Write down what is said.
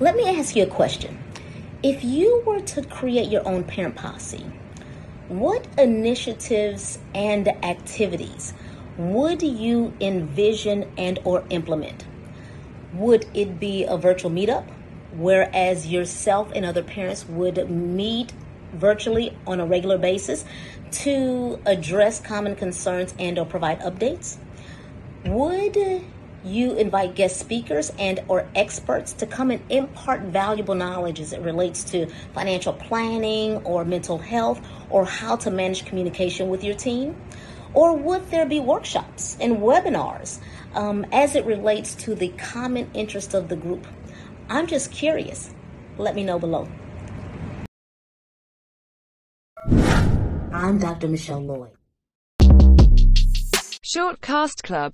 Let me ask you a question. If you were to create your own parent posse, what initiatives and activities would you envision and or implement? Would it be a virtual meetup whereas yourself and other parents would meet virtually on a regular basis to address common concerns and or provide updates? Would you invite guest speakers and or experts to come and impart valuable knowledge as it relates to financial planning or mental health or how to manage communication with your team? Or would there be workshops and webinars um, as it relates to the common interest of the group? I'm just curious. Let me know below. I'm Dr. Michelle Lloyd. Shortcast Club